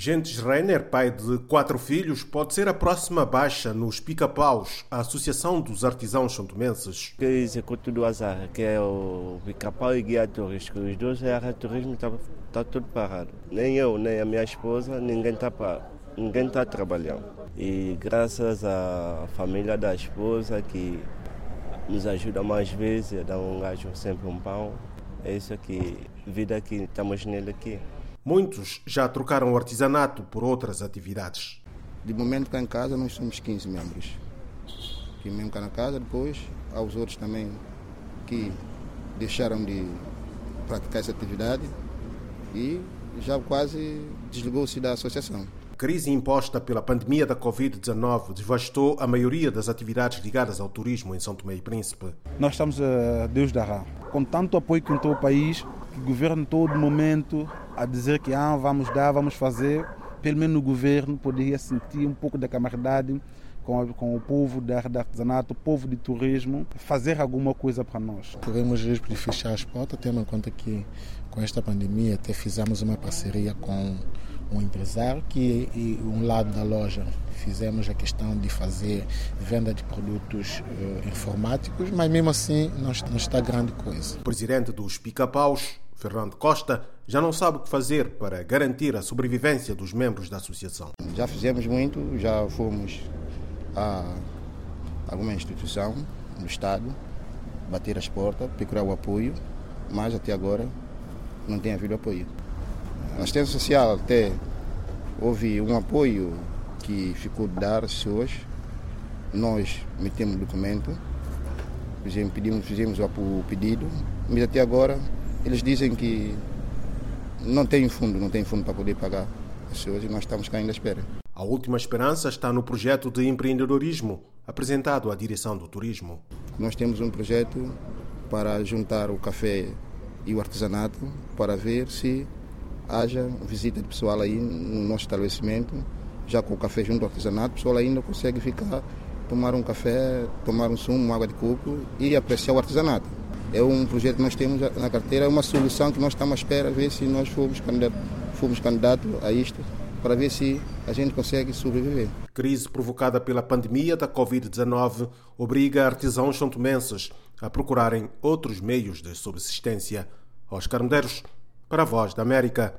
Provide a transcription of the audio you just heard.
Gentes Reiner, pai de quatro filhos, pode ser a próxima baixa nos pica-paus, a Associação dos Artesãos Santomenses. Que executa do azar, que é o pica-pau e guia turístico. Os dois é a turismo está tá tudo parado. Nem eu, nem a minha esposa, ninguém está ninguém está trabalhando. E graças à família da esposa que nos ajuda mais vezes, dá um gajo sempre um pão. É isso aqui, vida que estamos nele aqui. Muitos já trocaram o artesanato por outras atividades. De momento cá em casa nós somos 15 membros. Que mesmo cá na casa, depois há os outros também que deixaram de praticar essa atividade e já quase desligou-se da associação. A crise imposta pela pandemia da Covid-19 devastou a maioria das atividades ligadas ao turismo em São Tomé e Príncipe. Nós estamos a Deus dará. Com tanto apoio que entrou o país, o governo todo momento a dizer que ah, vamos dar, vamos fazer, pelo menos o governo poderia sentir um pouco da camaradagem com, com o povo da artesanato, o povo de turismo, fazer alguma coisa para nós. Corremos risco de fechar as portas, tendo em conta que com esta pandemia até fizemos uma parceria com um empresário que e um lado da loja fizemos a questão de fazer venda de produtos uh, informáticos, mas mesmo assim não, não está grande coisa. O presidente dos pica-paus Fernando Costa já não sabe o que fazer para garantir a sobrevivência dos membros da associação. Já fizemos muito, já fomos a alguma instituição no Estado, bater as portas, procurar o apoio, mas até agora não tem havido apoio. A assistência social até houve um apoio que ficou de dar às pessoas. Nós metemos documento, fizemos, pedimos, fizemos o pedido, mas até agora eles dizem que não tem fundo, não tem fundo para poder pagar as pessoas e nós estamos cá ainda à espera. A última esperança está no projeto de empreendedorismo apresentado à direção do turismo. Nós temos um projeto para juntar o café e o artesanato para ver se haja visita de pessoal aí no nosso estabelecimento, já com o café junto ao artesanato, o pessoal ainda consegue ficar, tomar um café, tomar um sumo, uma água de coco e apreciar o artesanato. É um projeto que nós temos na carteira, é uma solução que nós estamos à espera, ver se nós fomos candidato, fomos candidato a isto, para ver se a gente consegue sobreviver. Crise provocada pela pandemia da Covid-19 obriga artesãos santomenses a procurarem outros meios de subsistência. Oscar Medeiros, para a Voz da América.